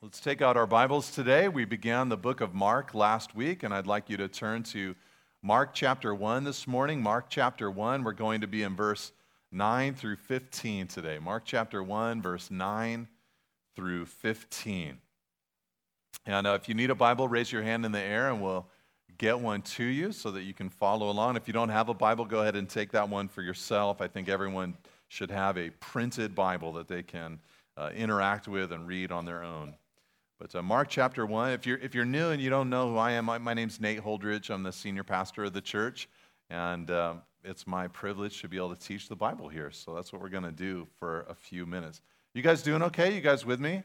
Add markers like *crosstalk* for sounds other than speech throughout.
Let's take out our Bibles today. We began the book of Mark last week, and I'd like you to turn to Mark chapter 1 this morning. Mark chapter 1, we're going to be in verse 9 through 15 today. Mark chapter 1, verse 9 through 15. And uh, if you need a Bible, raise your hand in the air and we'll get one to you so that you can follow along. If you don't have a Bible, go ahead and take that one for yourself. I think everyone should have a printed Bible that they can uh, interact with and read on their own. But uh, Mark chapter 1, if you're, if you're new and you don't know who I am, my, my name's Nate Holdridge. I'm the senior pastor of the church. And um, it's my privilege to be able to teach the Bible here. So that's what we're going to do for a few minutes. You guys doing okay? You guys with me?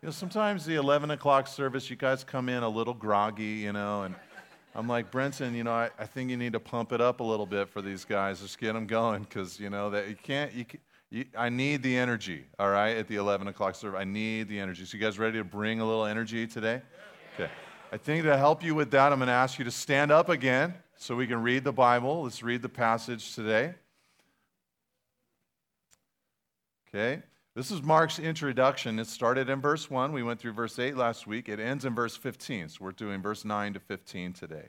You know, sometimes the 11 o'clock service, you guys come in a little groggy, you know, and I'm like, Brenton, you know, I, I think you need to pump it up a little bit for these guys. Just get them going because, you know, that you can't, you, you, I need the energy, all right, at the 11 o'clock service. I need the energy. So you guys ready to bring a little energy today? Okay. I think to help you with that, I'm going to ask you to stand up again so we can read the Bible. Let's read the passage today. Okay. This is Mark's introduction. It started in verse 1. We went through verse 8 last week. It ends in verse 15. So we're doing verse 9 to 15 today.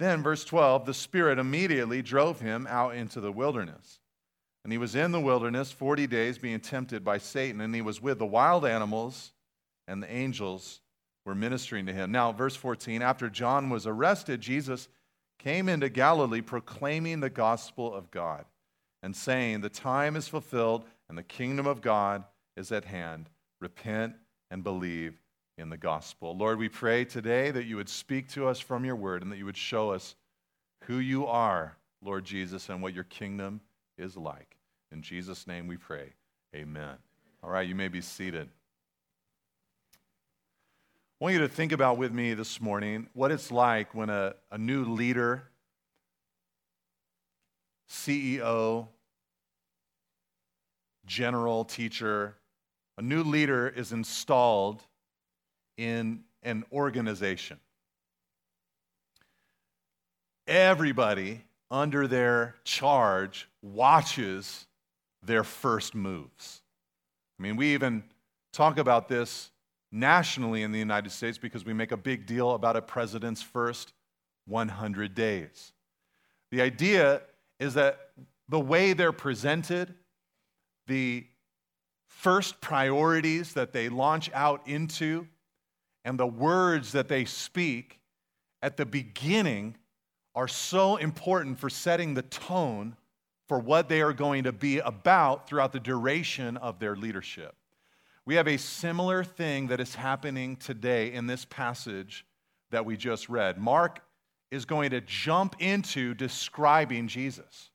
Then, verse 12, the Spirit immediately drove him out into the wilderness. And he was in the wilderness 40 days being tempted by Satan, and he was with the wild animals, and the angels were ministering to him. Now, verse 14, after John was arrested, Jesus came into Galilee proclaiming the gospel of God and saying, The time is fulfilled and the kingdom of God is at hand. Repent and believe in the gospel. Lord, we pray today that you would speak to us from your word and that you would show us who you are, Lord Jesus, and what your kingdom is like. In Jesus' name we pray. Amen. All right, you may be seated. I want you to think about with me this morning what it's like when a, a new leader, CEO, general, teacher, a new leader is installed in an organization. Everybody under their charge watches their first moves. I mean, we even talk about this nationally in the United States because we make a big deal about a president's first 100 days. The idea is that the way they're presented, the first priorities that they launch out into, and the words that they speak at the beginning are so important for setting the tone for what they are going to be about throughout the duration of their leadership. We have a similar thing that is happening today in this passage that we just read. Mark is going to jump into describing Jesus.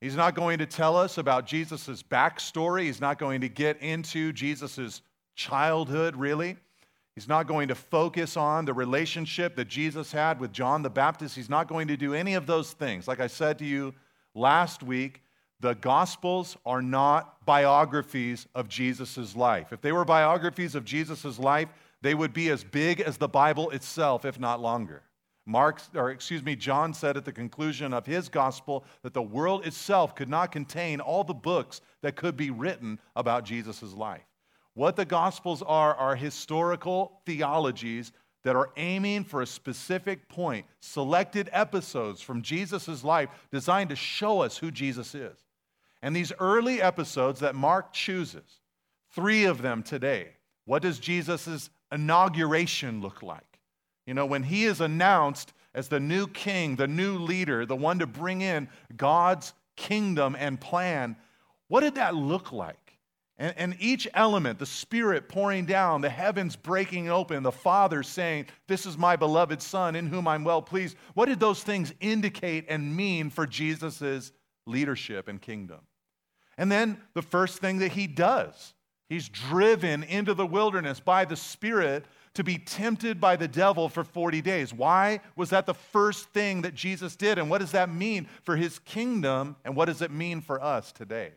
He's not going to tell us about Jesus' backstory. He's not going to get into Jesus' childhood, really. He's not going to focus on the relationship that Jesus had with John the Baptist. He's not going to do any of those things. Like I said to you last week, the Gospels are not biographies of Jesus' life. If they were biographies of Jesus' life, they would be as big as the Bible itself, if not longer. Mark, or excuse me, John said at the conclusion of his gospel that the world itself could not contain all the books that could be written about Jesus' life. What the Gospels are are historical theologies that are aiming for a specific point, selected episodes from Jesus' life designed to show us who Jesus is. And these early episodes that Mark chooses, three of them today, what does Jesus' inauguration look like? You know, when he is announced as the new king, the new leader, the one to bring in God's kingdom and plan, what did that look like? And, and, each element, the Spirit pouring down, the heavens breaking open, the Father saying, This is my beloved Son in whom I'm well pleased. What did those things indicate and mean for Jesus' leadership and kingdom? And then the first thing that he does, he's driven into the wilderness by the Spirit to be tempted by the devil for 40 days. Why was that the first thing that Jesus did? And what does that mean for his kingdom? And what does it mean for us today?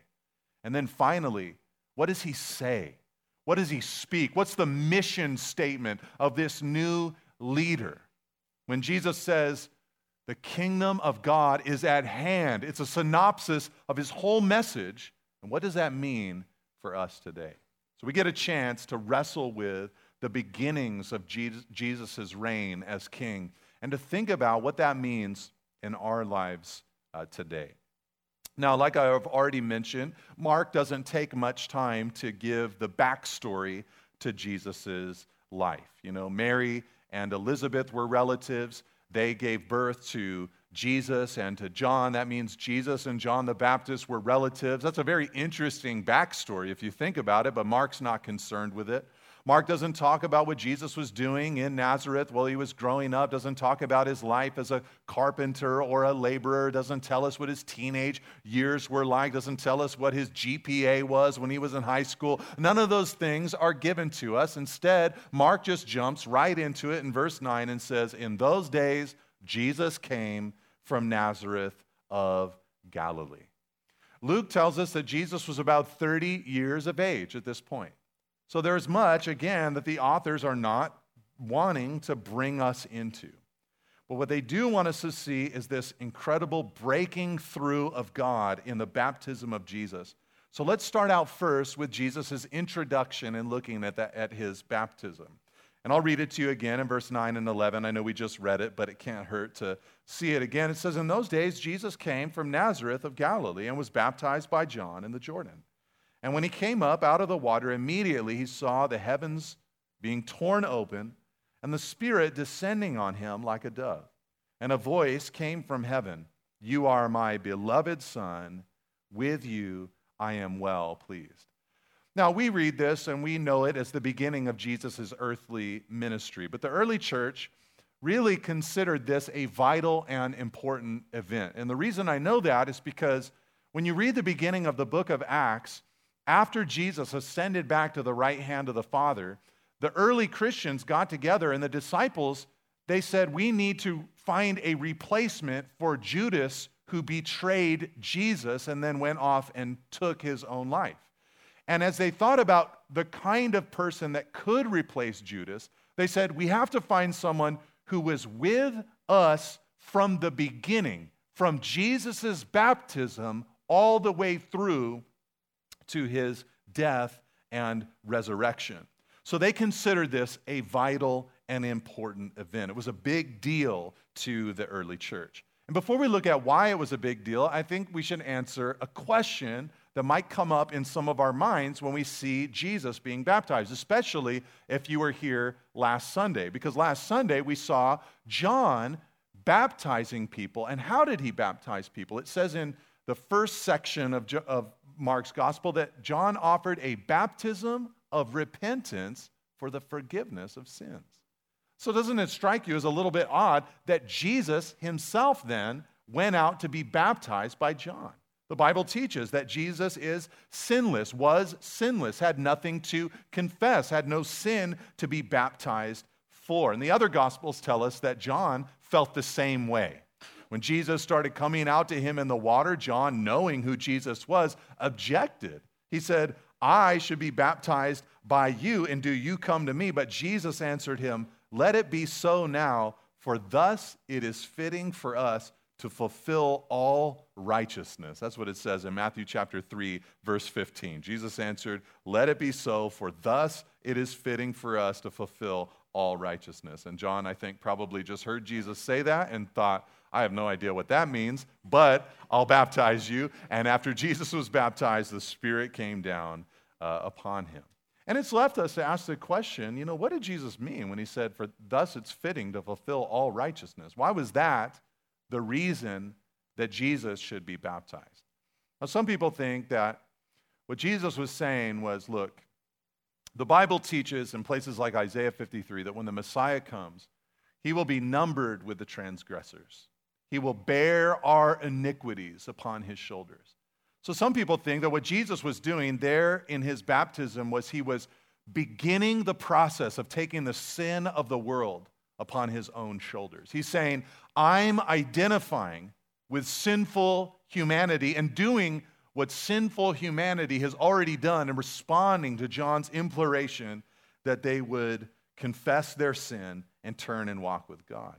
And then finally, what does he say? What does he speak? What's the mission statement of this new leader? When Jesus says, the kingdom of God is at hand, it's a synopsis of his whole message. And what does that mean for us today? So we get a chance to wrestle with the beginnings of Jesus' reign as king and to think about what that means in our lives uh, today. Now, like I've already mentioned, Mark doesn't take much time to give the backstory to Jesus' life. You know, Mary and Elizabeth were relatives. They gave birth to Jesus and to John. That means Jesus and John the Baptist were relatives. That's a very interesting backstory if you think about it, but Mark's not concerned with it. Mark doesn't talk about what Jesus was doing in Nazareth while he was growing up, doesn't talk about his life as a carpenter or a laborer, doesn't tell us what his teenage years were like, doesn't tell us what his GPA was when he was in high school. None of those things are given to us. Instead, Mark just jumps right into it in verse 9 and says, In those days, Jesus came from Nazareth of Galilee. Luke tells us that Jesus was about 30 years of age at this point. So there's much, again, that the authors are not wanting to bring us into. But what they do want us to see is this incredible breaking through of God in the baptism of Jesus. So let's start out first with Jesus' introduction and looking at, at his baptism. And I'll read it to you again in verse 9 and 11. I know we just read it, but it can't hurt to see it again. It says, In those days, Jesus came from Nazareth of Galilee and was baptized by John in the Jordan. And when he came up out of the water, immediately he saw the heavens being torn open and the Spirit descending on him like a dove. And a voice came from heaven You are my beloved Son, with you I am well pleased. Now, we read this and we know it as the beginning of Jesus' earthly ministry, but the early church really considered this a vital and important event. And the reason I know that is because when you read the beginning of the book of Acts, after Jesus ascended back to the right hand of the Father, the early Christians got together and the disciples, they said, We need to find a replacement for Judas who betrayed Jesus and then went off and took his own life. And as they thought about the kind of person that could replace Judas, they said, We have to find someone who was with us from the beginning, from Jesus' baptism all the way through to his death and resurrection. So they considered this a vital and important event. It was a big deal to the early church. And before we look at why it was a big deal, I think we should answer a question that might come up in some of our minds when we see Jesus being baptized, especially if you were here last Sunday. Because last Sunday we saw John baptizing people. And how did he baptize people? It says in the first section of, of Mark's gospel that John offered a baptism of repentance for the forgiveness of sins. So, doesn't it strike you as a little bit odd that Jesus himself then went out to be baptized by John? The Bible teaches that Jesus is sinless, was sinless, had nothing to confess, had no sin to be baptized for. And the other gospels tell us that John felt the same way. When Jesus started coming out to him in the water, John, knowing who Jesus was, objected. He said, I should be baptized by you, and do you come to me? But Jesus answered him, Let it be so now, for thus it is fitting for us to fulfill all righteousness. That's what it says in Matthew chapter 3, verse 15. Jesus answered, Let it be so, for thus it is fitting for us to fulfill all righteousness. And John, I think, probably just heard Jesus say that and thought, I have no idea what that means, but I'll baptize you. And after Jesus was baptized, the Spirit came down uh, upon him. And it's left us to ask the question you know, what did Jesus mean when he said, For thus it's fitting to fulfill all righteousness? Why was that the reason that Jesus should be baptized? Now, some people think that what Jesus was saying was look, the Bible teaches in places like Isaiah 53 that when the Messiah comes, he will be numbered with the transgressors. He will bear our iniquities upon his shoulders. So some people think that what Jesus was doing there in his baptism was he was beginning the process of taking the sin of the world upon his own shoulders. He's saying, I'm identifying with sinful humanity and doing what sinful humanity has already done and responding to John's imploration that they would confess their sin and turn and walk with God.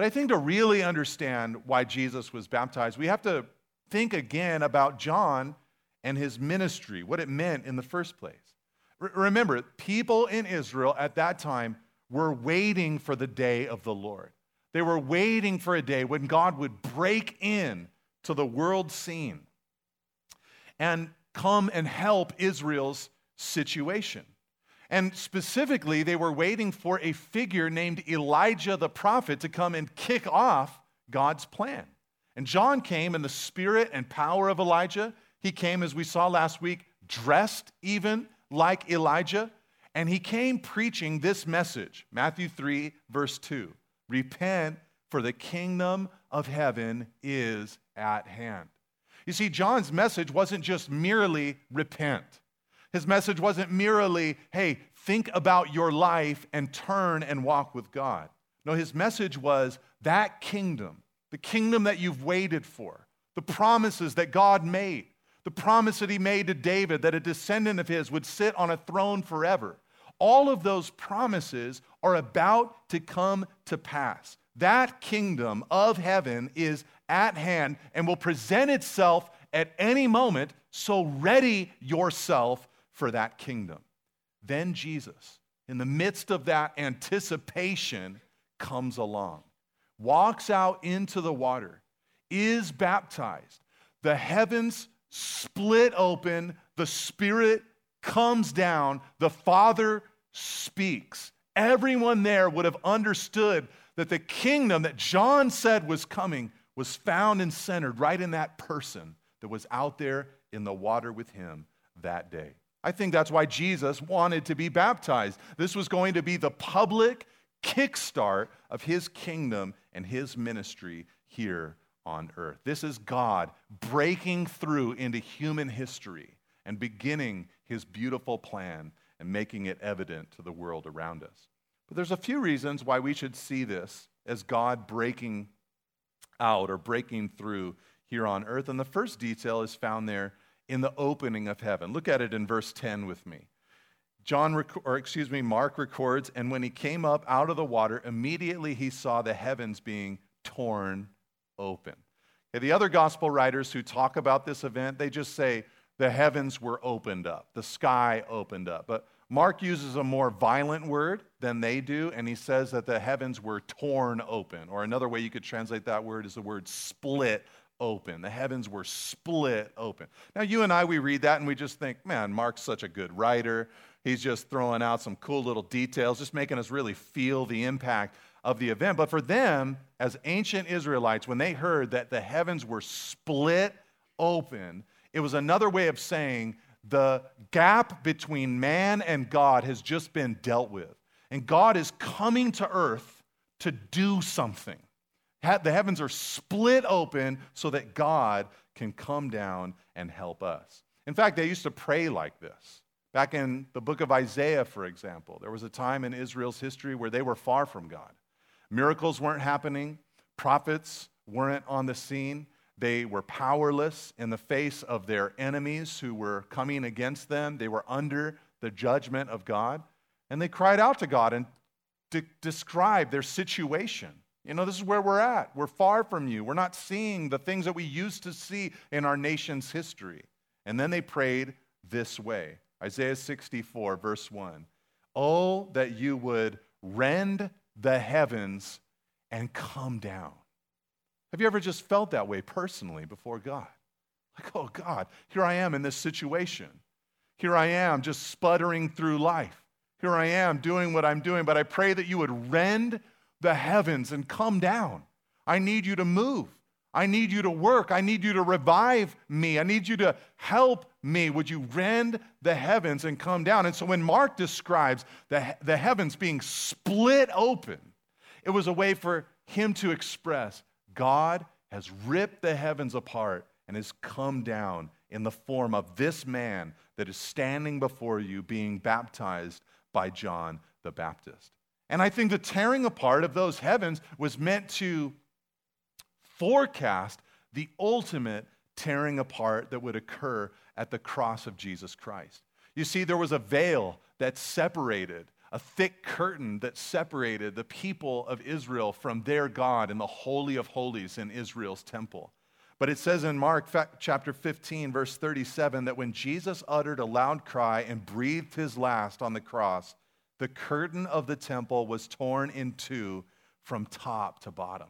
But I think to really understand why Jesus was baptized, we have to think again about John and his ministry, what it meant in the first place. R- remember, people in Israel at that time were waiting for the day of the Lord. They were waiting for a day when God would break in to the world scene and come and help Israel's situation. And specifically, they were waiting for a figure named Elijah the prophet to come and kick off God's plan. And John came in the spirit and power of Elijah. He came, as we saw last week, dressed even like Elijah. And he came preaching this message Matthew 3, verse 2 Repent, for the kingdom of heaven is at hand. You see, John's message wasn't just merely repent. His message wasn't merely, hey, think about your life and turn and walk with God. No, his message was that kingdom, the kingdom that you've waited for, the promises that God made, the promise that he made to David that a descendant of his would sit on a throne forever. All of those promises are about to come to pass. That kingdom of heaven is at hand and will present itself at any moment, so ready yourself for that kingdom. Then Jesus, in the midst of that anticipation, comes along, walks out into the water, is baptized. The heavens split open, the Spirit comes down, the Father speaks. Everyone there would have understood that the kingdom that John said was coming was found and centered right in that person that was out there in the water with him that day. I think that's why Jesus wanted to be baptized. This was going to be the public kickstart of his kingdom and his ministry here on earth. This is God breaking through into human history and beginning his beautiful plan and making it evident to the world around us. But there's a few reasons why we should see this as God breaking out or breaking through here on earth. And the first detail is found there in the opening of heaven. Look at it in verse 10 with me. John, or excuse me, Mark records, and when he came up out of the water, immediately he saw the heavens being torn open. The other gospel writers who talk about this event, they just say the heavens were opened up, the sky opened up. But Mark uses a more violent word than they do, and he says that the heavens were torn open. Or another way you could translate that word is the word split open. The heavens were split open. Now, you and I, we read that and we just think, man, Mark's such a good writer. He's just throwing out some cool little details, just making us really feel the impact of the event. But for them, as ancient Israelites, when they heard that the heavens were split open, it was another way of saying the gap between man and God has just been dealt with. And God is coming to earth to do something. The heavens are split open so that God can come down and help us. In fact, they used to pray like this. Back in the book of Isaiah, for example, there was a time in Israel's history where they were far from God. Miracles weren't happening, prophets weren't on the scene. They were powerless in the face of their enemies who were coming against them. They were under the judgment of God. And they cried out to God and de- described their situation. You know, this is where we're at. We're far from you. We're not seeing the things that we used to see in our nation's history. And then they prayed this way Isaiah 64, verse 1. Oh, that you would rend the heavens and come down. Have you ever just felt that way personally before God? Like, oh God, here I am in this situation. Here I am just sputtering through life. Here I am doing what I'm doing, but I pray that you would rend the heavens and come down. I need you to move. I need you to work. I need you to revive me. I need you to help me. Would you rend the heavens and come down? And so when Mark describes the, the heavens being split open, it was a way for him to express God has ripped the heavens apart and has come down in the form of this man that is standing before you being baptized by John the Baptist. And I think the tearing apart of those heavens was meant to forecast the ultimate tearing apart that would occur at the cross of Jesus Christ. You see, there was a veil that separated, a thick curtain that separated the people of Israel from their God in the Holy of Holies in Israel's temple. But it says in Mark chapter 15, verse 37, that when Jesus uttered a loud cry and breathed his last on the cross, the curtain of the temple was torn in two from top to bottom.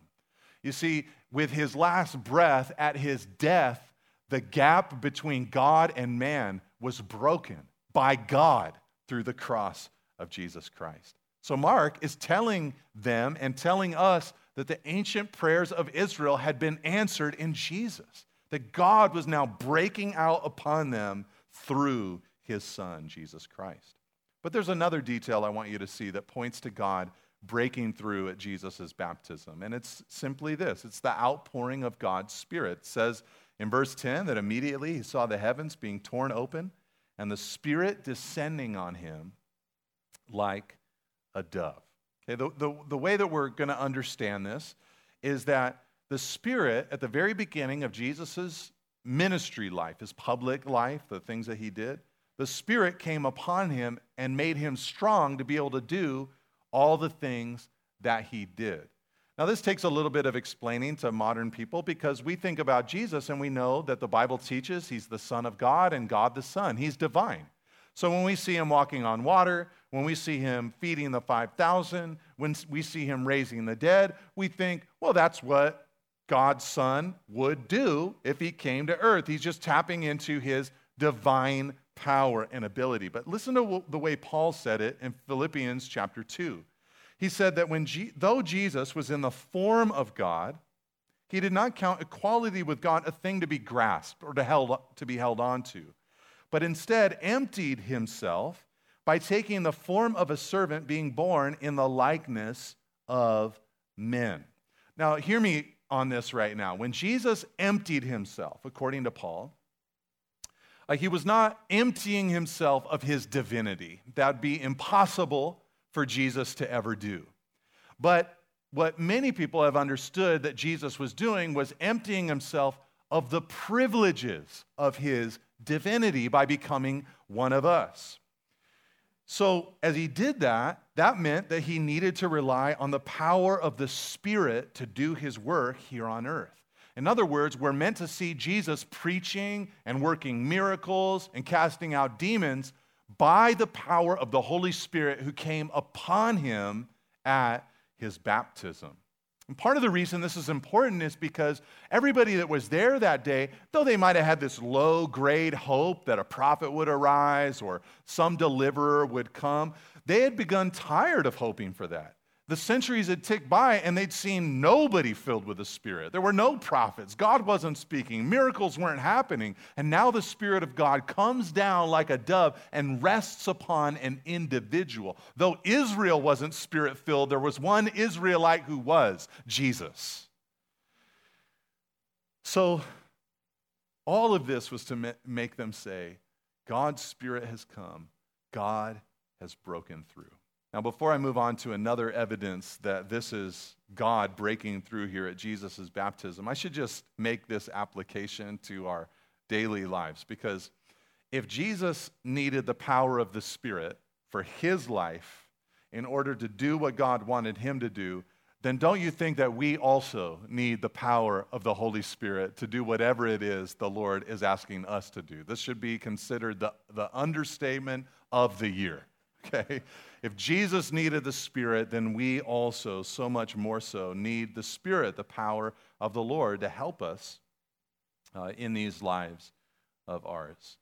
You see, with his last breath at his death, the gap between God and man was broken by God through the cross of Jesus Christ. So, Mark is telling them and telling us that the ancient prayers of Israel had been answered in Jesus, that God was now breaking out upon them through his Son, Jesus Christ. But there's another detail I want you to see that points to God breaking through at Jesus' baptism. And it's simply this it's the outpouring of God's Spirit. It says in verse 10 that immediately he saw the heavens being torn open and the Spirit descending on him like a dove. Okay, the, the, the way that we're going to understand this is that the Spirit, at the very beginning of Jesus' ministry life, his public life, the things that he did, the Spirit came upon him and made him strong to be able to do all the things that he did. Now, this takes a little bit of explaining to modern people because we think about Jesus and we know that the Bible teaches he's the Son of God and God the Son. He's divine. So when we see him walking on water, when we see him feeding the 5,000, when we see him raising the dead, we think, well, that's what God's Son would do if he came to earth. He's just tapping into his divine power and ability. But listen to the way Paul said it in Philippians chapter 2. He said that when G- though Jesus was in the form of God, he did not count equality with God a thing to be grasped or to, held, to be held on to, but instead emptied himself by taking the form of a servant, being born in the likeness of men. Now, hear me on this right now. When Jesus emptied himself, according to Paul, like he was not emptying himself of his divinity. That'd be impossible for Jesus to ever do. But what many people have understood that Jesus was doing was emptying himself of the privileges of his divinity by becoming one of us. So, as he did that, that meant that he needed to rely on the power of the Spirit to do his work here on earth. In other words, we're meant to see Jesus preaching and working miracles and casting out demons by the power of the Holy Spirit who came upon him at his baptism. And part of the reason this is important is because everybody that was there that day, though they might have had this low grade hope that a prophet would arise or some deliverer would come, they had begun tired of hoping for that. The centuries had ticked by and they'd seen nobody filled with the Spirit. There were no prophets. God wasn't speaking. Miracles weren't happening. And now the Spirit of God comes down like a dove and rests upon an individual. Though Israel wasn't Spirit filled, there was one Israelite who was Jesus. So, all of this was to make them say, God's Spirit has come, God has broken through. Now, before I move on to another evidence that this is God breaking through here at Jesus' baptism, I should just make this application to our daily lives because if Jesus needed the power of the Spirit for his life in order to do what God wanted him to do, then don't you think that we also need the power of the Holy Spirit to do whatever it is the Lord is asking us to do? This should be considered the, the understatement of the year, okay? If Jesus needed the Spirit, then we also, so much more so, need the Spirit, the power of the Lord, to help us uh, in these lives of ours.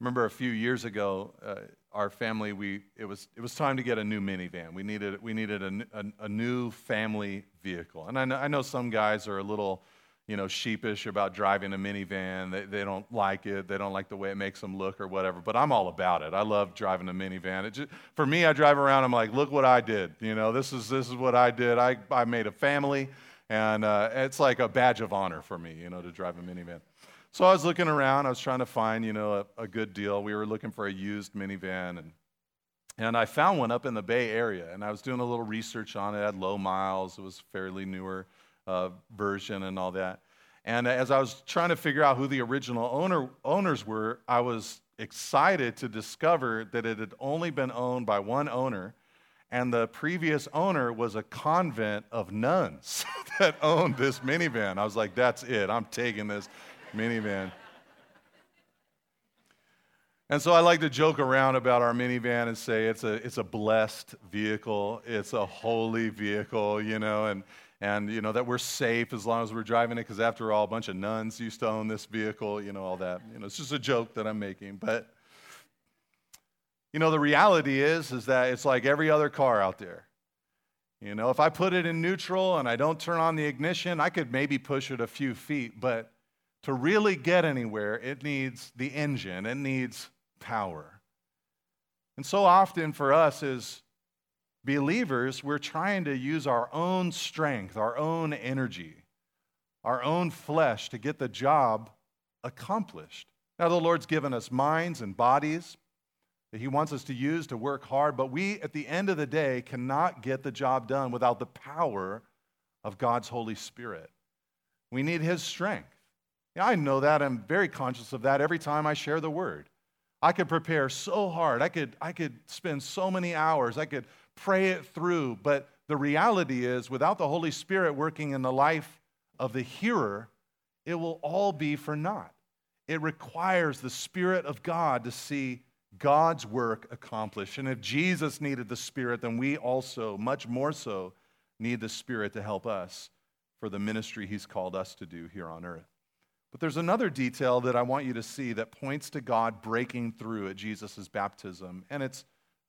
Remember a few years ago, uh, our family, we, it, was, it was time to get a new minivan. We needed, we needed a, a, a new family vehicle. And I know, I know some guys are a little you know, sheepish about driving a minivan. They, they don't like it. They don't like the way it makes them look or whatever. But I'm all about it. I love driving a minivan. Just, for me, I drive around. I'm like, look what I did. You know, this is this is what I did. I I made a family, and uh, it's like a badge of honor for me, you know, to drive a minivan. So I was looking around. I was trying to find, you know, a, a good deal. We were looking for a used minivan, and and I found one up in the Bay Area. And I was doing a little research on it. It had low miles. It was fairly newer uh, version and all that. And as I was trying to figure out who the original owner, owners were, I was excited to discover that it had only been owned by one owner, and the previous owner was a convent of nuns *laughs* that owned this minivan. I was like, that's it. I'm taking this minivan. And so I like to joke around about our minivan and say it's a, it's a blessed vehicle, it's a holy vehicle, you know, and, and you know that we're safe as long as we're driving it because after all a bunch of nuns used to own this vehicle you know all that. You know it's just a joke that i'm making but you know the reality is is that it's like every other car out there. You know if i put it in neutral and i don't turn on the ignition i could maybe push it a few feet but to really get anywhere it needs the engine it needs power. And so often for us as believers, we're trying to use our own strength, our own energy, our own flesh to get the job accomplished. Now, the Lord's given us minds and bodies that He wants us to use to work hard, but we, at the end of the day, cannot get the job done without the power of God's Holy Spirit. We need His strength. Yeah, I know that. I'm very conscious of that every time I share the word. I could prepare so hard. I could, I could spend so many hours. I could pray it through. But the reality is, without the Holy Spirit working in the life of the hearer, it will all be for naught. It requires the Spirit of God to see God's work accomplished. And if Jesus needed the Spirit, then we also, much more so, need the Spirit to help us for the ministry He's called us to do here on earth. But there's another detail that I want you to see that points to God breaking through at Jesus' baptism, and it's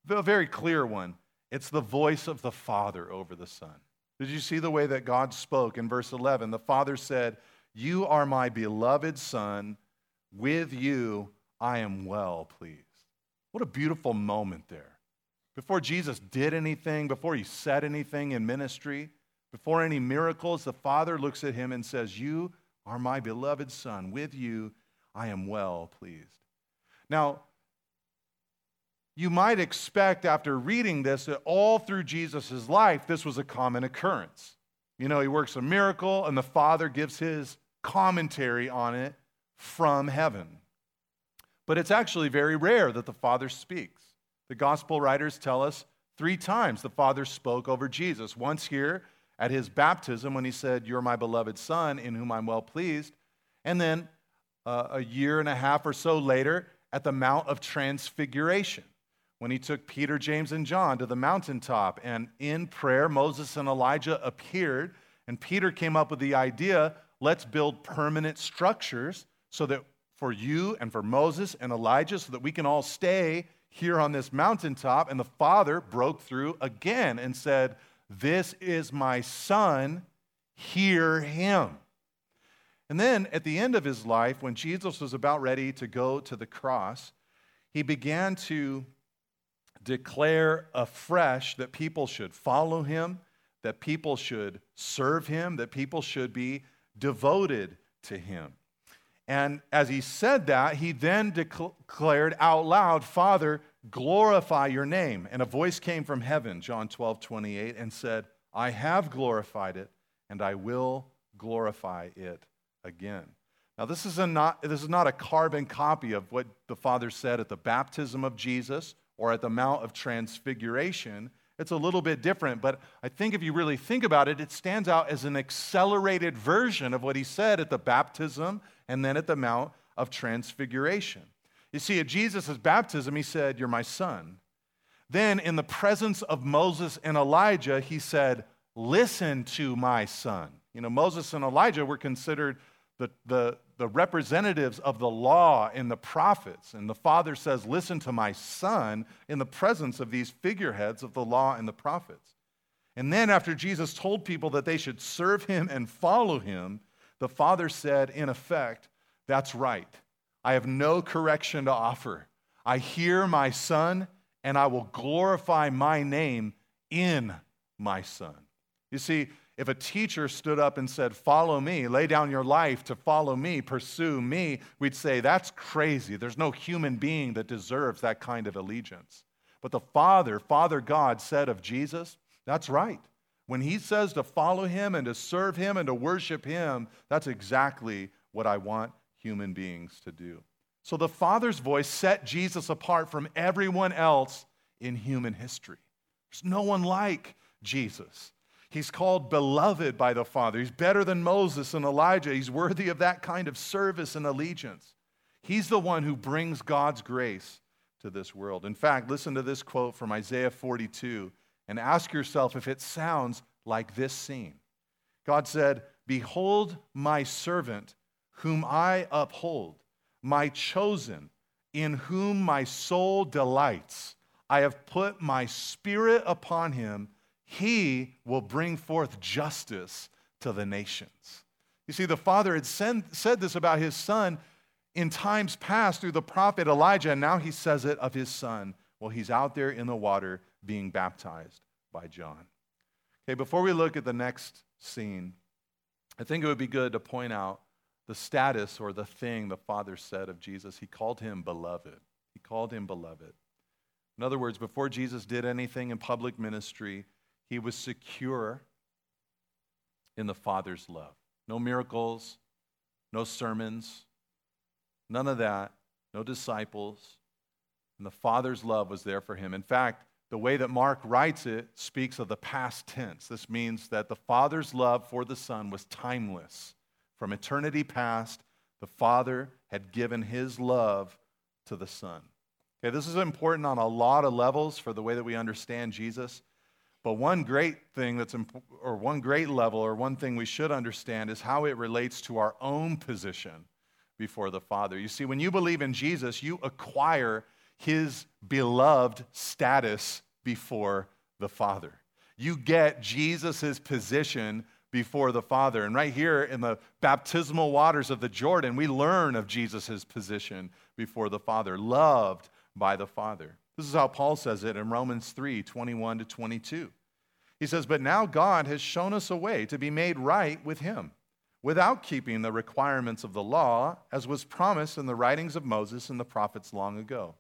a very clear one. It's the voice of the Father over the Son. Did you see the way that God spoke in verse 11? The Father said, You are my beloved Son. With you I am well pleased. What a beautiful moment there. Before Jesus did anything, before he said anything in ministry, before any miracles, the Father looks at him and says, You are my beloved Son. With you I am well pleased. Now, you might expect after reading this that all through Jesus' life, this was a common occurrence. You know, he works a miracle, and the Father gives his commentary on it from heaven. But it's actually very rare that the Father speaks. The gospel writers tell us three times the Father spoke over Jesus. Once here at his baptism when he said, You're my beloved Son, in whom I'm well pleased. And then uh, a year and a half or so later at the Mount of Transfiguration when he took Peter, James, and John to the mountaintop. And in prayer, Moses and Elijah appeared, and Peter came up with the idea let's build permanent structures so that for you and for Moses and Elijah, so that we can all stay here on this mountaintop. And the Father broke through again and said, This is my Son, hear him. And then at the end of his life, when Jesus was about ready to go to the cross, he began to declare afresh that people should follow him, that people should serve him, that people should be devoted to him. And as he said that, he then declared out loud, Father, glorify your name. And a voice came from heaven, John 12, 28, and said, I have glorified it, and I will glorify it again. Now, this is, a not, this is not a carbon copy of what the Father said at the baptism of Jesus or at the Mount of Transfiguration, it's a little bit different. But I think if you really think about it, it stands out as an accelerated version of what he said at the baptism and then at the Mount of Transfiguration. You see, at Jesus' baptism, he said, You're my son. Then, in the presence of Moses and Elijah, he said, Listen to my son. You know, Moses and Elijah were considered the, the, the representatives of the law and the prophets. And the father says, Listen to my son in the presence of these figureheads of the law and the prophets. And then, after Jesus told people that they should serve him and follow him, the father said, in effect, That's right. I have no correction to offer. I hear my son, and I will glorify my name in my son. You see, If a teacher stood up and said, Follow me, lay down your life to follow me, pursue me, we'd say, That's crazy. There's no human being that deserves that kind of allegiance. But the Father, Father God, said of Jesus, That's right. When he says to follow him and to serve him and to worship him, that's exactly what I want human beings to do. So the Father's voice set Jesus apart from everyone else in human history. There's no one like Jesus. He's called beloved by the Father. He's better than Moses and Elijah. He's worthy of that kind of service and allegiance. He's the one who brings God's grace to this world. In fact, listen to this quote from Isaiah 42 and ask yourself if it sounds like this scene. God said, Behold my servant, whom I uphold, my chosen, in whom my soul delights. I have put my spirit upon him. He will bring forth justice to the nations. You see, the Father had send, said this about his Son in times past through the prophet Elijah, and now he says it of his Son. Well, he's out there in the water being baptized by John. Okay, before we look at the next scene, I think it would be good to point out the status or the thing the Father said of Jesus. He called him beloved. He called him beloved. In other words, before Jesus did anything in public ministry, he was secure in the Father's love. No miracles, no sermons, none of that, no disciples. And the Father's love was there for him. In fact, the way that Mark writes it speaks of the past tense. This means that the Father's love for the Son was timeless. From eternity past, the Father had given his love to the Son. Okay, this is important on a lot of levels for the way that we understand Jesus. But one great thing that's, imp- or one great level, or one thing we should understand is how it relates to our own position before the Father. You see, when you believe in Jesus, you acquire his beloved status before the Father. You get Jesus' position before the Father. And right here in the baptismal waters of the Jordan, we learn of Jesus' position before the Father, loved by the Father. This is how Paul says it in Romans 3 21 to 22. He says, But now God has shown us a way to be made right with Him without keeping the requirements of the law, as was promised in the writings of Moses and the prophets long ago.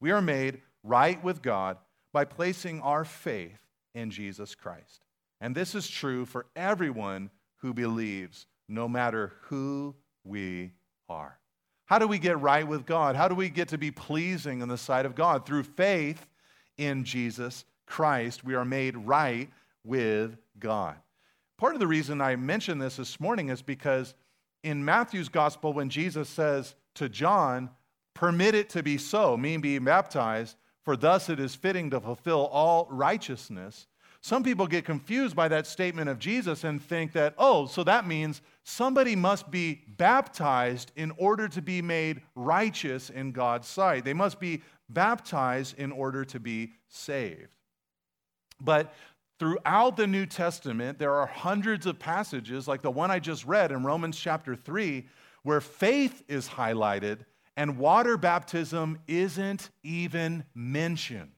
We are made right with God by placing our faith in Jesus Christ. And this is true for everyone who believes, no matter who we are. How do we get right with God? How do we get to be pleasing in the sight of God? Through faith in Jesus Christ, we are made right with God. Part of the reason I mention this this morning is because in Matthew's gospel, when Jesus says to John, Permit it to be so, mean being baptized, for thus it is fitting to fulfill all righteousness. Some people get confused by that statement of Jesus and think that, oh, so that means somebody must be baptized in order to be made righteous in God's sight. They must be baptized in order to be saved. But throughout the New Testament, there are hundreds of passages, like the one I just read in Romans chapter 3, where faith is highlighted and water baptism isn't even mentioned.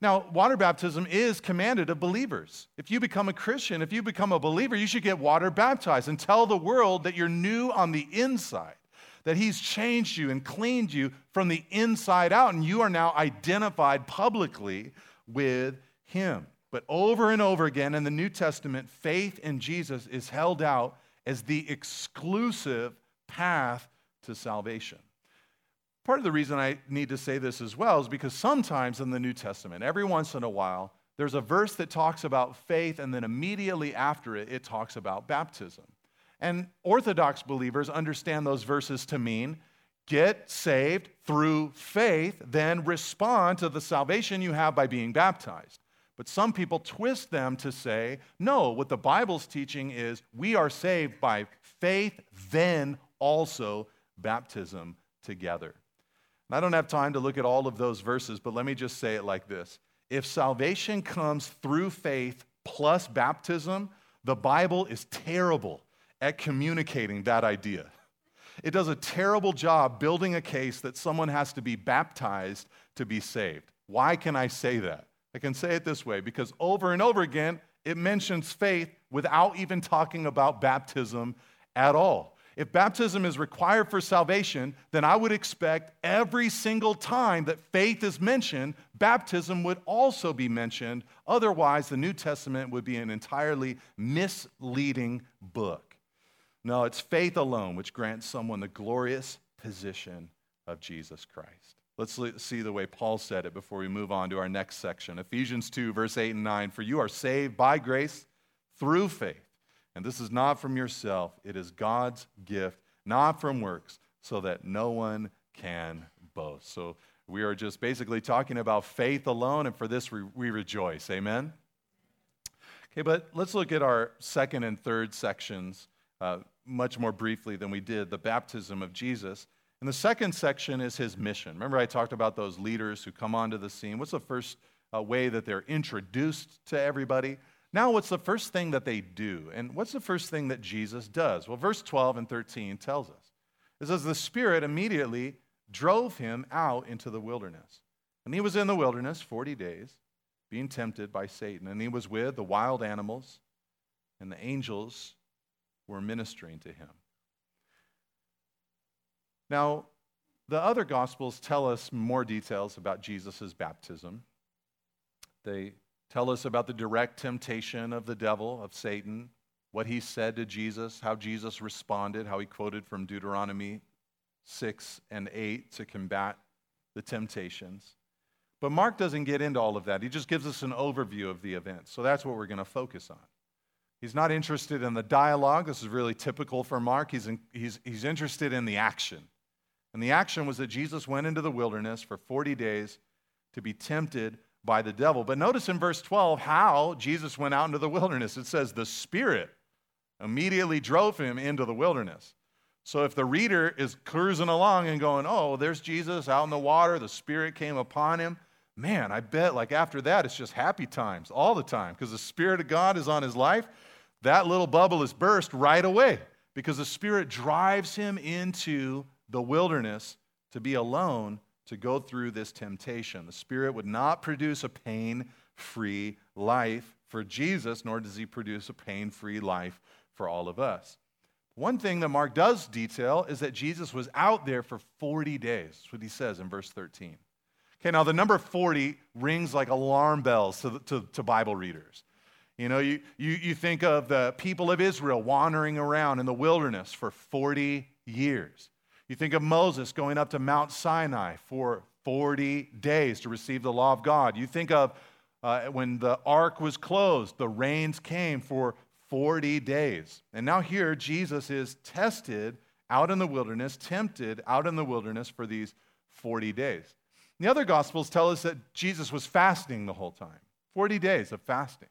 Now, water baptism is commanded of believers. If you become a Christian, if you become a believer, you should get water baptized and tell the world that you're new on the inside, that He's changed you and cleaned you from the inside out, and you are now identified publicly with Him. But over and over again in the New Testament, faith in Jesus is held out as the exclusive path to salvation. Part of the reason I need to say this as well is because sometimes in the New Testament, every once in a while, there's a verse that talks about faith, and then immediately after it, it talks about baptism. And Orthodox believers understand those verses to mean get saved through faith, then respond to the salvation you have by being baptized. But some people twist them to say, no, what the Bible's teaching is we are saved by faith, then also baptism together. I don't have time to look at all of those verses, but let me just say it like this. If salvation comes through faith plus baptism, the Bible is terrible at communicating that idea. It does a terrible job building a case that someone has to be baptized to be saved. Why can I say that? I can say it this way because over and over again, it mentions faith without even talking about baptism at all. If baptism is required for salvation, then I would expect every single time that faith is mentioned, baptism would also be mentioned. Otherwise, the New Testament would be an entirely misleading book. No, it's faith alone which grants someone the glorious position of Jesus Christ. Let's see the way Paul said it before we move on to our next section. Ephesians 2, verse 8 and 9. For you are saved by grace through faith. And this is not from yourself, it is God's gift, not from works, so that no one can boast. So we are just basically talking about faith alone, and for this we, we rejoice. Amen? Okay, but let's look at our second and third sections uh, much more briefly than we did the baptism of Jesus. And the second section is his mission. Remember, I talked about those leaders who come onto the scene. What's the first uh, way that they're introduced to everybody? Now, what's the first thing that they do? And what's the first thing that Jesus does? Well, verse 12 and 13 tells us. It says, The Spirit immediately drove him out into the wilderness. And he was in the wilderness 40 days, being tempted by Satan. And he was with the wild animals, and the angels were ministering to him. Now, the other Gospels tell us more details about Jesus' baptism. They tell us about the direct temptation of the devil, of Satan, what he said to Jesus, how Jesus responded, how he quoted from Deuteronomy 6 and 8 to combat the temptations. But Mark doesn't get into all of that. He just gives us an overview of the event. So that's what we're going to focus on. He's not interested in the dialogue. This is really typical for Mark. He's, in, he's, he's interested in the action. And the action was that Jesus went into the wilderness for 40 days to be tempted by the devil. But notice in verse 12 how Jesus went out into the wilderness. It says, the Spirit immediately drove him into the wilderness. So if the reader is cruising along and going, oh, there's Jesus out in the water, the Spirit came upon him, man, I bet like after that it's just happy times all the time because the Spirit of God is on his life. That little bubble is burst right away because the Spirit drives him into the wilderness to be alone to go through this temptation. The Spirit would not produce a pain free life for Jesus, nor does he produce a pain free life for all of us. One thing that Mark does detail is that Jesus was out there for 40 days. That's what he says in verse 13. Okay, now the number 40 rings like alarm bells to, to, to Bible readers. You know, you, you, you think of the people of Israel wandering around in the wilderness for 40 years. You think of Moses going up to Mount Sinai for 40 days to receive the law of God. You think of uh, when the ark was closed, the rains came for 40 days. And now here, Jesus is tested out in the wilderness, tempted out in the wilderness for these 40 days. The other Gospels tell us that Jesus was fasting the whole time 40 days of fasting.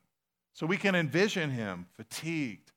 So we can envision him fatigued,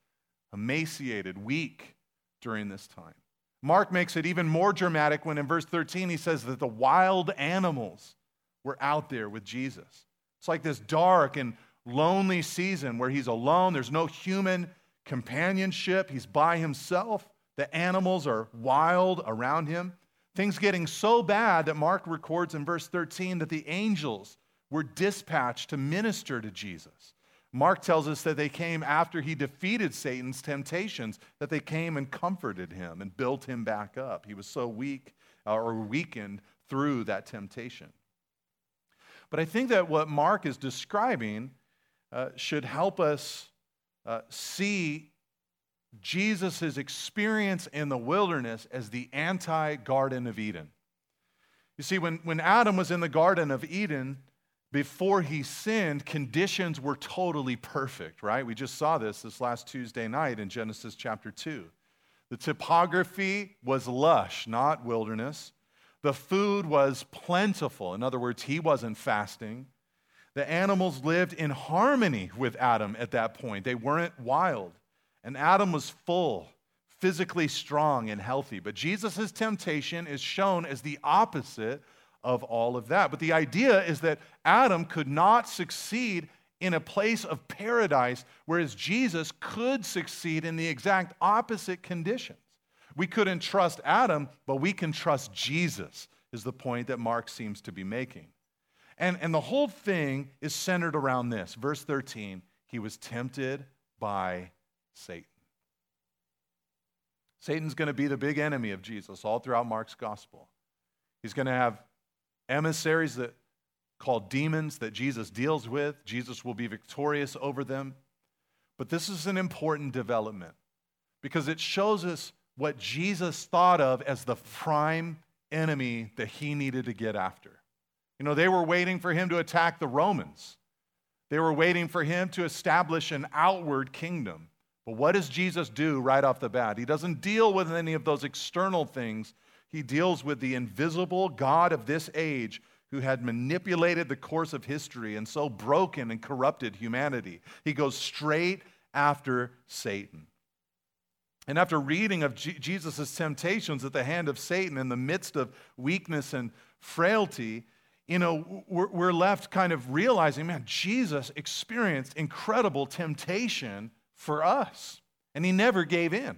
emaciated, weak during this time. Mark makes it even more dramatic when in verse 13 he says that the wild animals were out there with Jesus. It's like this dark and lonely season where he's alone, there's no human companionship, he's by himself. The animals are wild around him. Things getting so bad that Mark records in verse 13 that the angels were dispatched to minister to Jesus. Mark tells us that they came after he defeated Satan's temptations, that they came and comforted him and built him back up. He was so weak uh, or weakened through that temptation. But I think that what Mark is describing uh, should help us uh, see Jesus' experience in the wilderness as the anti Garden of Eden. You see, when, when Adam was in the Garden of Eden, before he sinned, conditions were totally perfect, right? We just saw this this last Tuesday night in Genesis chapter 2. The topography was lush, not wilderness. The food was plentiful. In other words, he wasn't fasting. The animals lived in harmony with Adam at that point, they weren't wild. And Adam was full, physically strong, and healthy. But Jesus' temptation is shown as the opposite of all of that. But the idea is that Adam could not succeed in a place of paradise, whereas Jesus could succeed in the exact opposite conditions. We couldn't trust Adam, but we can trust Jesus, is the point that Mark seems to be making. And, and the whole thing is centered around this. Verse 13 He was tempted by Satan. Satan's going to be the big enemy of Jesus all throughout Mark's gospel. He's going to have emissaries that called demons that Jesus deals with. Jesus will be victorious over them. But this is an important development because it shows us what Jesus thought of as the prime enemy that he needed to get after. You know, they were waiting for him to attack the Romans. They were waiting for him to establish an outward kingdom. But what does Jesus do right off the bat? He doesn't deal with any of those external things. He deals with the invisible God of this age who had manipulated the course of history and so broken and corrupted humanity. He goes straight after Satan. And after reading of Jesus' temptations at the hand of Satan in the midst of weakness and frailty, you know, we're, we're left kind of realizing, man, Jesus experienced incredible temptation for us, and he never gave in.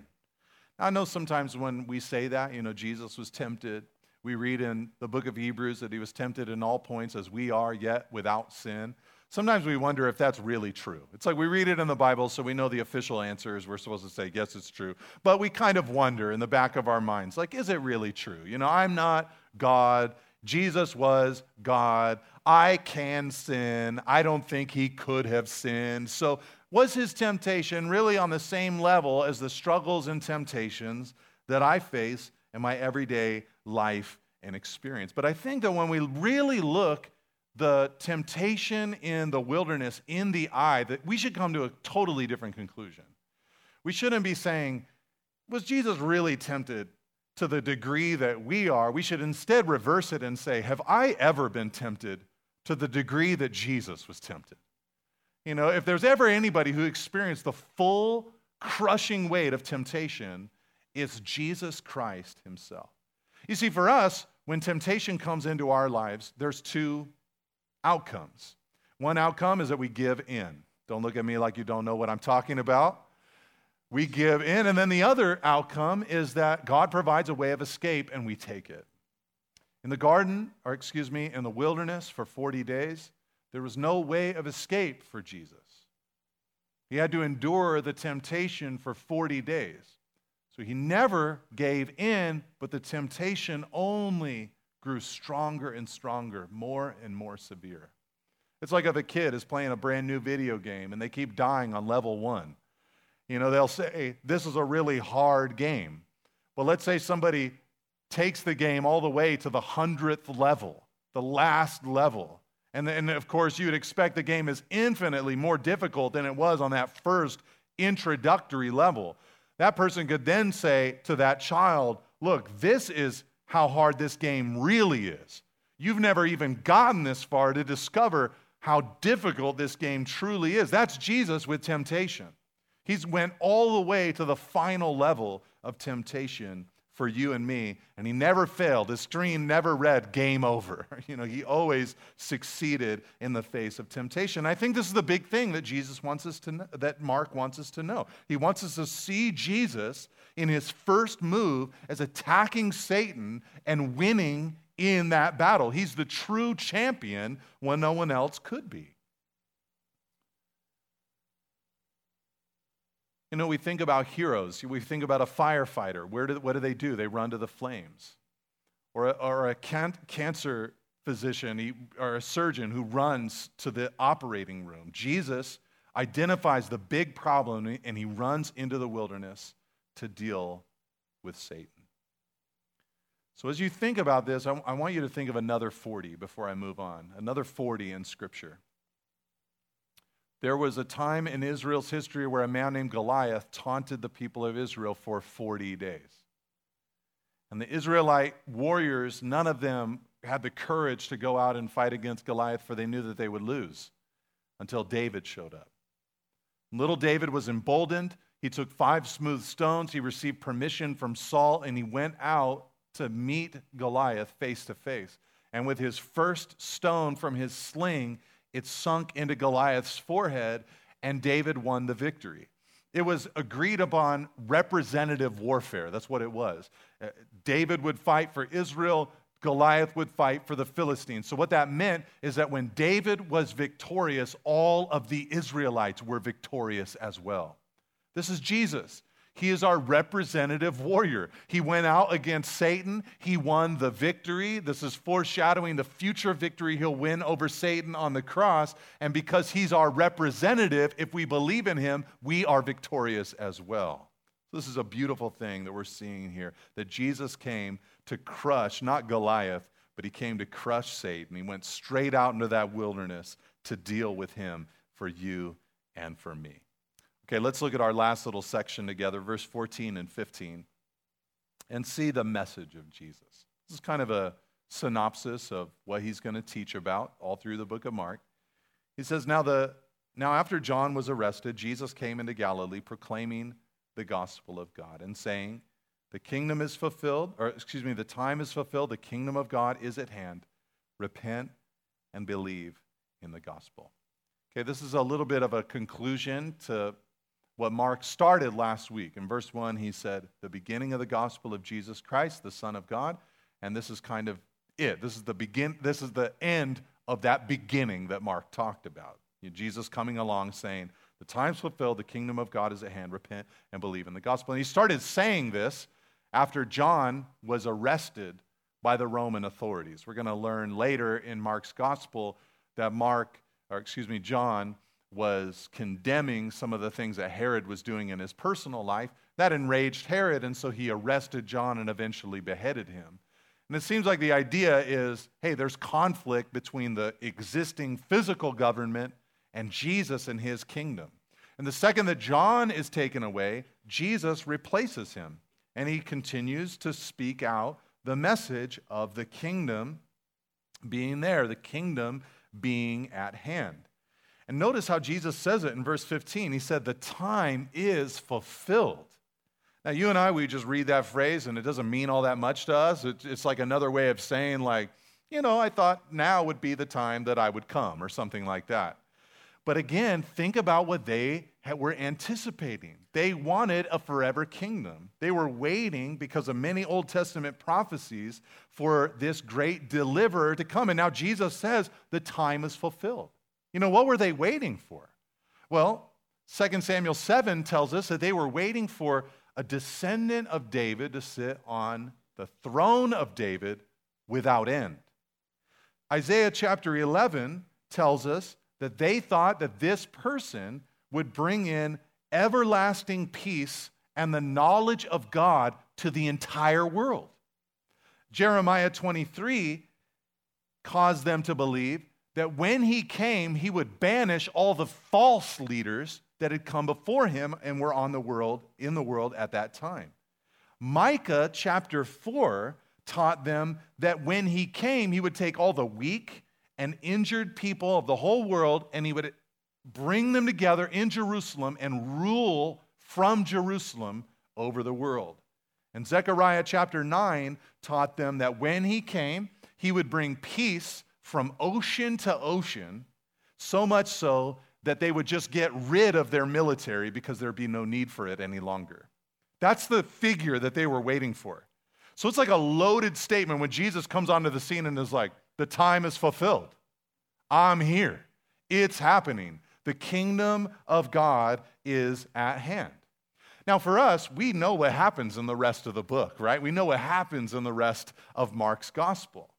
I know sometimes when we say that, you know, Jesus was tempted. We read in the book of Hebrews that he was tempted in all points as we are, yet without sin. Sometimes we wonder if that's really true. It's like we read it in the Bible, so we know the official answer is we're supposed to say, yes, it's true. But we kind of wonder in the back of our minds, like, is it really true? You know, I'm not God. Jesus was God. I can sin. I don't think he could have sinned. So, was his temptation really on the same level as the struggles and temptations that I face in my everyday life and experience? But I think that when we really look the temptation in the wilderness in the eye, that we should come to a totally different conclusion. We shouldn't be saying, was Jesus really tempted to the degree that we are, we should instead reverse it and say, Have I ever been tempted to the degree that Jesus was tempted? You know, if there's ever anybody who experienced the full crushing weight of temptation, it's Jesus Christ himself. You see, for us, when temptation comes into our lives, there's two outcomes. One outcome is that we give in. Don't look at me like you don't know what I'm talking about we give in. And then the other outcome is that God provides a way of escape and we take it. In the garden, or excuse me, in the wilderness for 40 days, there was no way of escape for Jesus. He had to endure the temptation for 40 days. So he never gave in, but the temptation only grew stronger and stronger, more and more severe. It's like if a kid is playing a brand new video game and they keep dying on level one. You know, they'll say, this is a really hard game. But let's say somebody takes the game all the way to the hundredth level, the last level. And, and of course, you'd expect the game is infinitely more difficult than it was on that first introductory level. That person could then say to that child, Look, this is how hard this game really is. You've never even gotten this far to discover how difficult this game truly is. That's Jesus with temptation. He's went all the way to the final level of temptation for you and me, and he never failed. His screen never read game over. *laughs* You know, he always succeeded in the face of temptation. I think this is the big thing that Jesus wants us to know, that Mark wants us to know. He wants us to see Jesus in his first move as attacking Satan and winning in that battle. He's the true champion when no one else could be. You know, we think about heroes. We think about a firefighter. Where do, what do they do? They run to the flames. Or a, or a can, cancer physician he, or a surgeon who runs to the operating room. Jesus identifies the big problem and he runs into the wilderness to deal with Satan. So, as you think about this, I, I want you to think of another 40 before I move on. Another 40 in Scripture. There was a time in Israel's history where a man named Goliath taunted the people of Israel for 40 days. And the Israelite warriors, none of them had the courage to go out and fight against Goliath, for they knew that they would lose until David showed up. Little David was emboldened. He took five smooth stones. He received permission from Saul, and he went out to meet Goliath face to face. And with his first stone from his sling, it sunk into Goliath's forehead, and David won the victory. It was agreed upon representative warfare. That's what it was. Uh, David would fight for Israel, Goliath would fight for the Philistines. So, what that meant is that when David was victorious, all of the Israelites were victorious as well. This is Jesus. He is our representative warrior. He went out against Satan. He won the victory. This is foreshadowing the future victory he'll win over Satan on the cross. And because he's our representative, if we believe in him, we are victorious as well. This is a beautiful thing that we're seeing here that Jesus came to crush, not Goliath, but he came to crush Satan. He went straight out into that wilderness to deal with him for you and for me. Okay, let's look at our last little section together, verse 14 and 15, and see the message of Jesus. This is kind of a synopsis of what he's going to teach about all through the book of Mark. He says, Now, the, now after John was arrested, Jesus came into Galilee proclaiming the gospel of God and saying, The kingdom is fulfilled, or excuse me, the time is fulfilled, the kingdom of God is at hand. Repent and believe in the gospel. Okay, this is a little bit of a conclusion to what Mark started last week. In verse 1, he said, The beginning of the gospel of Jesus Christ, the Son of God. And this is kind of it. This is the begin this is the end of that beginning that Mark talked about. Jesus coming along saying, The time's fulfilled, the kingdom of God is at hand. Repent and believe in the gospel. And he started saying this after John was arrested by the Roman authorities. We're going to learn later in Mark's gospel that Mark, or excuse me, John was condemning some of the things that Herod was doing in his personal life. That enraged Herod, and so he arrested John and eventually beheaded him. And it seems like the idea is hey, there's conflict between the existing physical government and Jesus and his kingdom. And the second that John is taken away, Jesus replaces him. And he continues to speak out the message of the kingdom being there, the kingdom being at hand. And notice how Jesus says it in verse 15. He said, The time is fulfilled. Now, you and I, we just read that phrase and it doesn't mean all that much to us. It's like another way of saying, like, you know, I thought now would be the time that I would come or something like that. But again, think about what they were anticipating. They wanted a forever kingdom. They were waiting because of many Old Testament prophecies for this great deliverer to come. And now Jesus says the time is fulfilled. You know, what were they waiting for? Well, 2 Samuel 7 tells us that they were waiting for a descendant of David to sit on the throne of David without end. Isaiah chapter 11 tells us that they thought that this person would bring in everlasting peace and the knowledge of God to the entire world. Jeremiah 23 caused them to believe that when he came, he would banish all the false leaders that had come before him and were on the world in the world at that time. Micah chapter 4 taught them that when he came, he would take all the weak and injured people of the whole world and he would bring them together in Jerusalem and rule from Jerusalem over the world. And Zechariah chapter 9 taught them that when he came, he would bring peace from ocean to ocean, so much so that they would just get rid of their military because there'd be no need for it any longer. That's the figure that they were waiting for. So it's like a loaded statement when Jesus comes onto the scene and is like, The time is fulfilled. I'm here. It's happening. The kingdom of God is at hand. Now, for us, we know what happens in the rest of the book, right? We know what happens in the rest of Mark's gospel.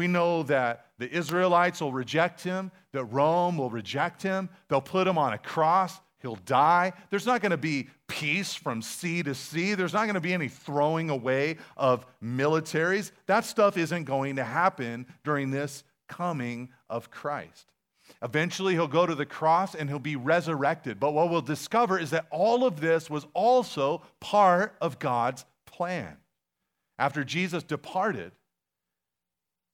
We know that the Israelites will reject him, that Rome will reject him. They'll put him on a cross. He'll die. There's not going to be peace from sea to sea. There's not going to be any throwing away of militaries. That stuff isn't going to happen during this coming of Christ. Eventually, he'll go to the cross and he'll be resurrected. But what we'll discover is that all of this was also part of God's plan. After Jesus departed,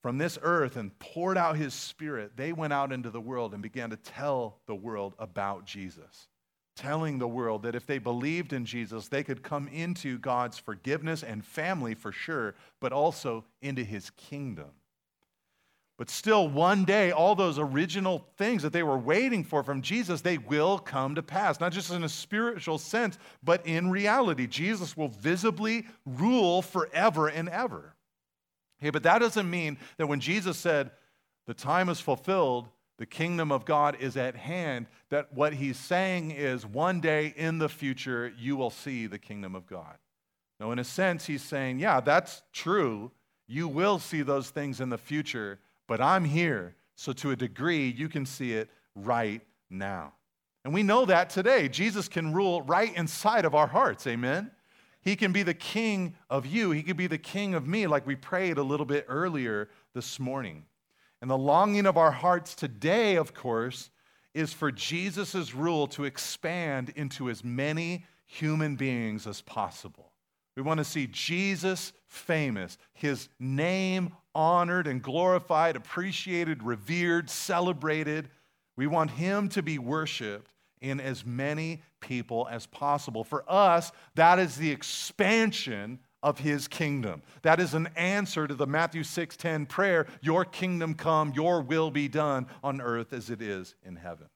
from this earth and poured out his spirit, they went out into the world and began to tell the world about Jesus. Telling the world that if they believed in Jesus, they could come into God's forgiveness and family for sure, but also into his kingdom. But still, one day, all those original things that they were waiting for from Jesus, they will come to pass. Not just in a spiritual sense, but in reality. Jesus will visibly rule forever and ever. Okay, but that doesn't mean that when Jesus said, the time is fulfilled, the kingdom of God is at hand, that what he's saying is one day in the future, you will see the kingdom of God. Now, in a sense, he's saying, yeah, that's true. You will see those things in the future, but I'm here. So, to a degree, you can see it right now. And we know that today. Jesus can rule right inside of our hearts. Amen? He can be the king of you. He can be the king of me, like we prayed a little bit earlier this morning. And the longing of our hearts today, of course, is for Jesus' rule to expand into as many human beings as possible. We want to see Jesus famous, his name honored and glorified, appreciated, revered, celebrated. We want him to be worshiped in as many people as possible. For us, that is the expansion of his kingdom. That is an answer to the Matthew 6:10 prayer, your kingdom come, your will be done on earth as it is in heaven.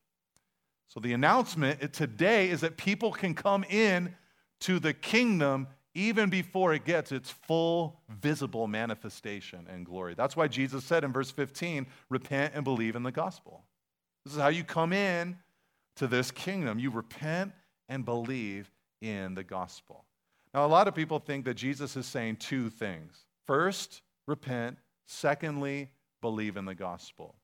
So the announcement today is that people can come in to the kingdom even before it gets its full visible manifestation and glory. That's why Jesus said in verse 15, repent and believe in the gospel. This is how you come in to this kingdom. You repent and believe in the gospel. Now, a lot of people think that Jesus is saying two things. First, repent. Secondly, believe in the gospel.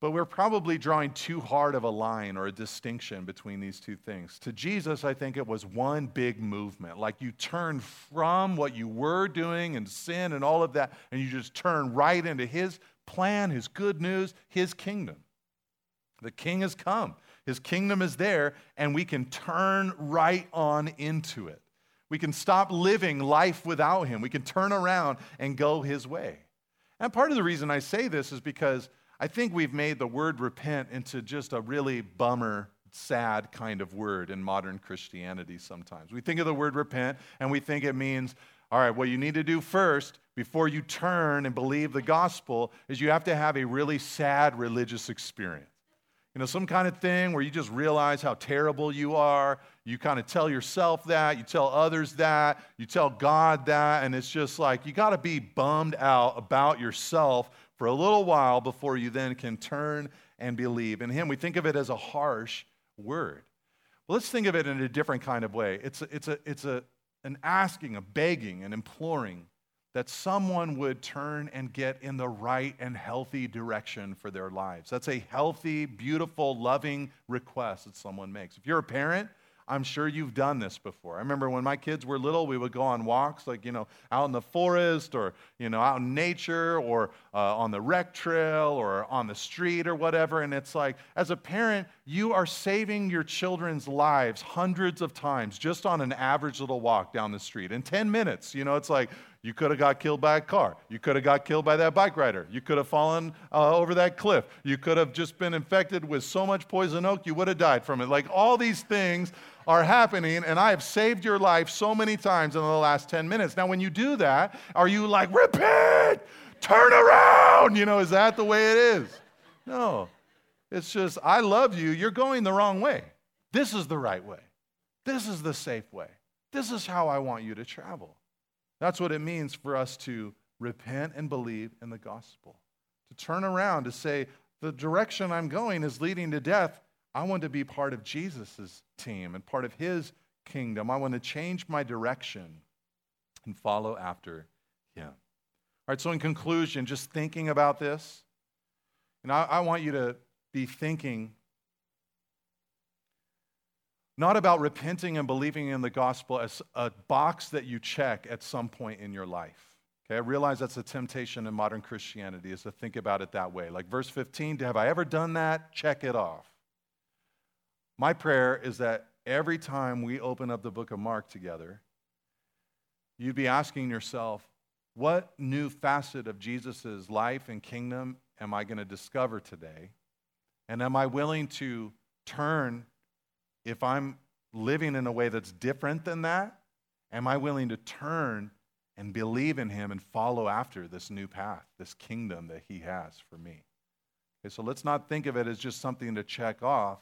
But we're probably drawing too hard of a line or a distinction between these two things. To Jesus, I think it was one big movement. Like you turn from what you were doing and sin and all of that, and you just turn right into His plan, His good news, His kingdom. The King has come, His kingdom is there, and we can turn right on into it. We can stop living life without Him. We can turn around and go His way. And part of the reason I say this is because I think we've made the word repent into just a really bummer, sad kind of word in modern Christianity sometimes. We think of the word repent and we think it means, all right, what you need to do first before you turn and believe the gospel is you have to have a really sad religious experience. You know, some kind of thing where you just realize how terrible you are. You kind of tell yourself that, you tell others that, you tell God that, and it's just like you got to be bummed out about yourself for a little while before you then can turn and believe in Him. We think of it as a harsh word. Well, let's think of it in a different kind of way. It's, a, it's, a, it's a, an asking, a begging, an imploring that someone would turn and get in the right and healthy direction for their lives. That's a healthy, beautiful, loving request that someone makes. If you're a parent, I'm sure you've done this before. I remember when my kids were little, we would go on walks, like, you know, out in the forest or, you know, out in nature or uh, on the rec trail or on the street or whatever. And it's like, as a parent, you are saving your children's lives hundreds of times just on an average little walk down the street. In 10 minutes, you know, it's like, you could have got killed by a car. You could have got killed by that bike rider. You could have fallen uh, over that cliff. You could have just been infected with so much poison oak, you would have died from it. Like all these things are happening, and I have saved your life so many times in the last 10 minutes. Now, when you do that, are you like, repent, turn around? You know, is that the way it is? No. It's just, I love you. You're going the wrong way. This is the right way. This is the safe way. This is how I want you to travel. That's what it means for us to repent and believe in the gospel. To turn around, to say, the direction I'm going is leading to death. I want to be part of Jesus' team and part of his kingdom. I want to change my direction and follow after him. All right, so in conclusion, just thinking about this, and I, I want you to be thinking not about repenting and believing in the gospel as a box that you check at some point in your life. Okay, I realize that's a temptation in modern Christianity is to think about it that way. Like verse 15, have I ever done that? Check it off. My prayer is that every time we open up the book of Mark together, you'd be asking yourself, what new facet of Jesus' life and kingdom am I going to discover today? And am I willing to turn if I'm living in a way that's different than that, am I willing to turn and believe in Him and follow after this new path, this kingdom that He has for me? Okay, so let's not think of it as just something to check off,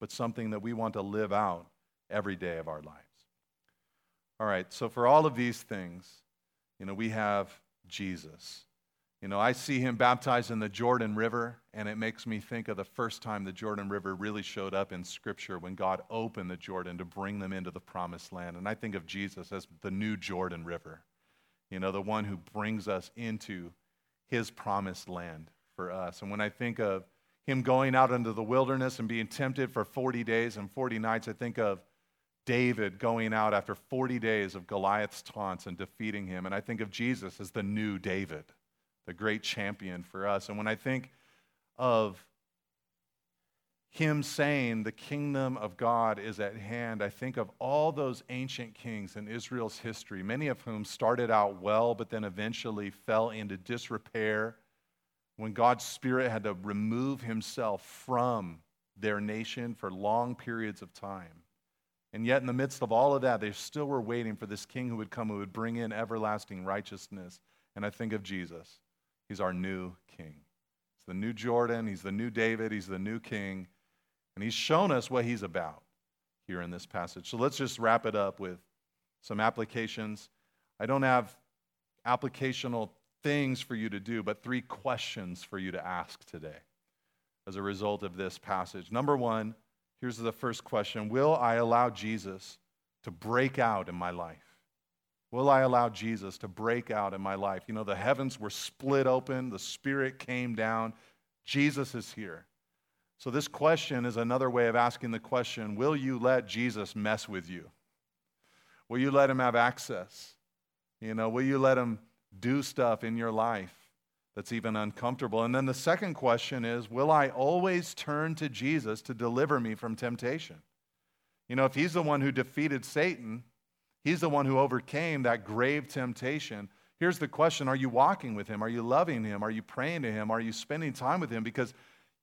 but something that we want to live out every day of our lives. All right, so for all of these things, you know, we have Jesus. You know, I see him baptized in the Jordan River, and it makes me think of the first time the Jordan River really showed up in Scripture when God opened the Jordan to bring them into the promised land. And I think of Jesus as the new Jordan River, you know, the one who brings us into his promised land for us. And when I think of him going out into the wilderness and being tempted for 40 days and 40 nights, I think of David going out after 40 days of Goliath's taunts and defeating him. And I think of Jesus as the new David the great champion for us. And when I think of him saying the kingdom of God is at hand, I think of all those ancient kings in Israel's history, many of whom started out well, but then eventually fell into disrepair when God's Spirit had to remove himself from their nation for long periods of time. And yet, in the midst of all of that, they still were waiting for this king who would come who would bring in everlasting righteousness. And I think of Jesus. He's our new king. He's the new Jordan. He's the new David. He's the new king. And he's shown us what he's about here in this passage. So let's just wrap it up with some applications. I don't have applicational things for you to do, but three questions for you to ask today as a result of this passage. Number one, here's the first question Will I allow Jesus to break out in my life? Will I allow Jesus to break out in my life? You know, the heavens were split open, the Spirit came down. Jesus is here. So, this question is another way of asking the question Will you let Jesus mess with you? Will you let him have access? You know, will you let him do stuff in your life that's even uncomfortable? And then the second question is Will I always turn to Jesus to deliver me from temptation? You know, if he's the one who defeated Satan, He's the one who overcame that grave temptation. Here's the question Are you walking with Him? Are you loving Him? Are you praying to Him? Are you spending time with Him? Because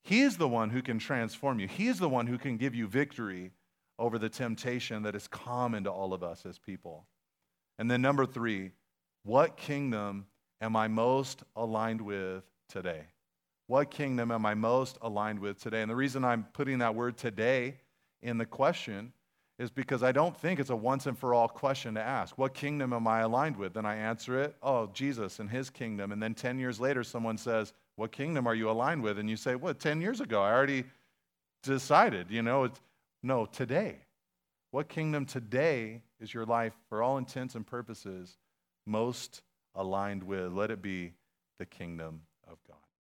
He's the one who can transform you, He's the one who can give you victory over the temptation that is common to all of us as people. And then, number three, what kingdom am I most aligned with today? What kingdom am I most aligned with today? And the reason I'm putting that word today in the question is because I don't think it's a once and for all question to ask. What kingdom am I aligned with? Then I answer it, oh, Jesus and his kingdom. And then 10 years later, someone says, What kingdom are you aligned with? And you say, What, 10 years ago? I already decided, you know, it's, no, today. What kingdom today is your life, for all intents and purposes, most aligned with? Let it be the kingdom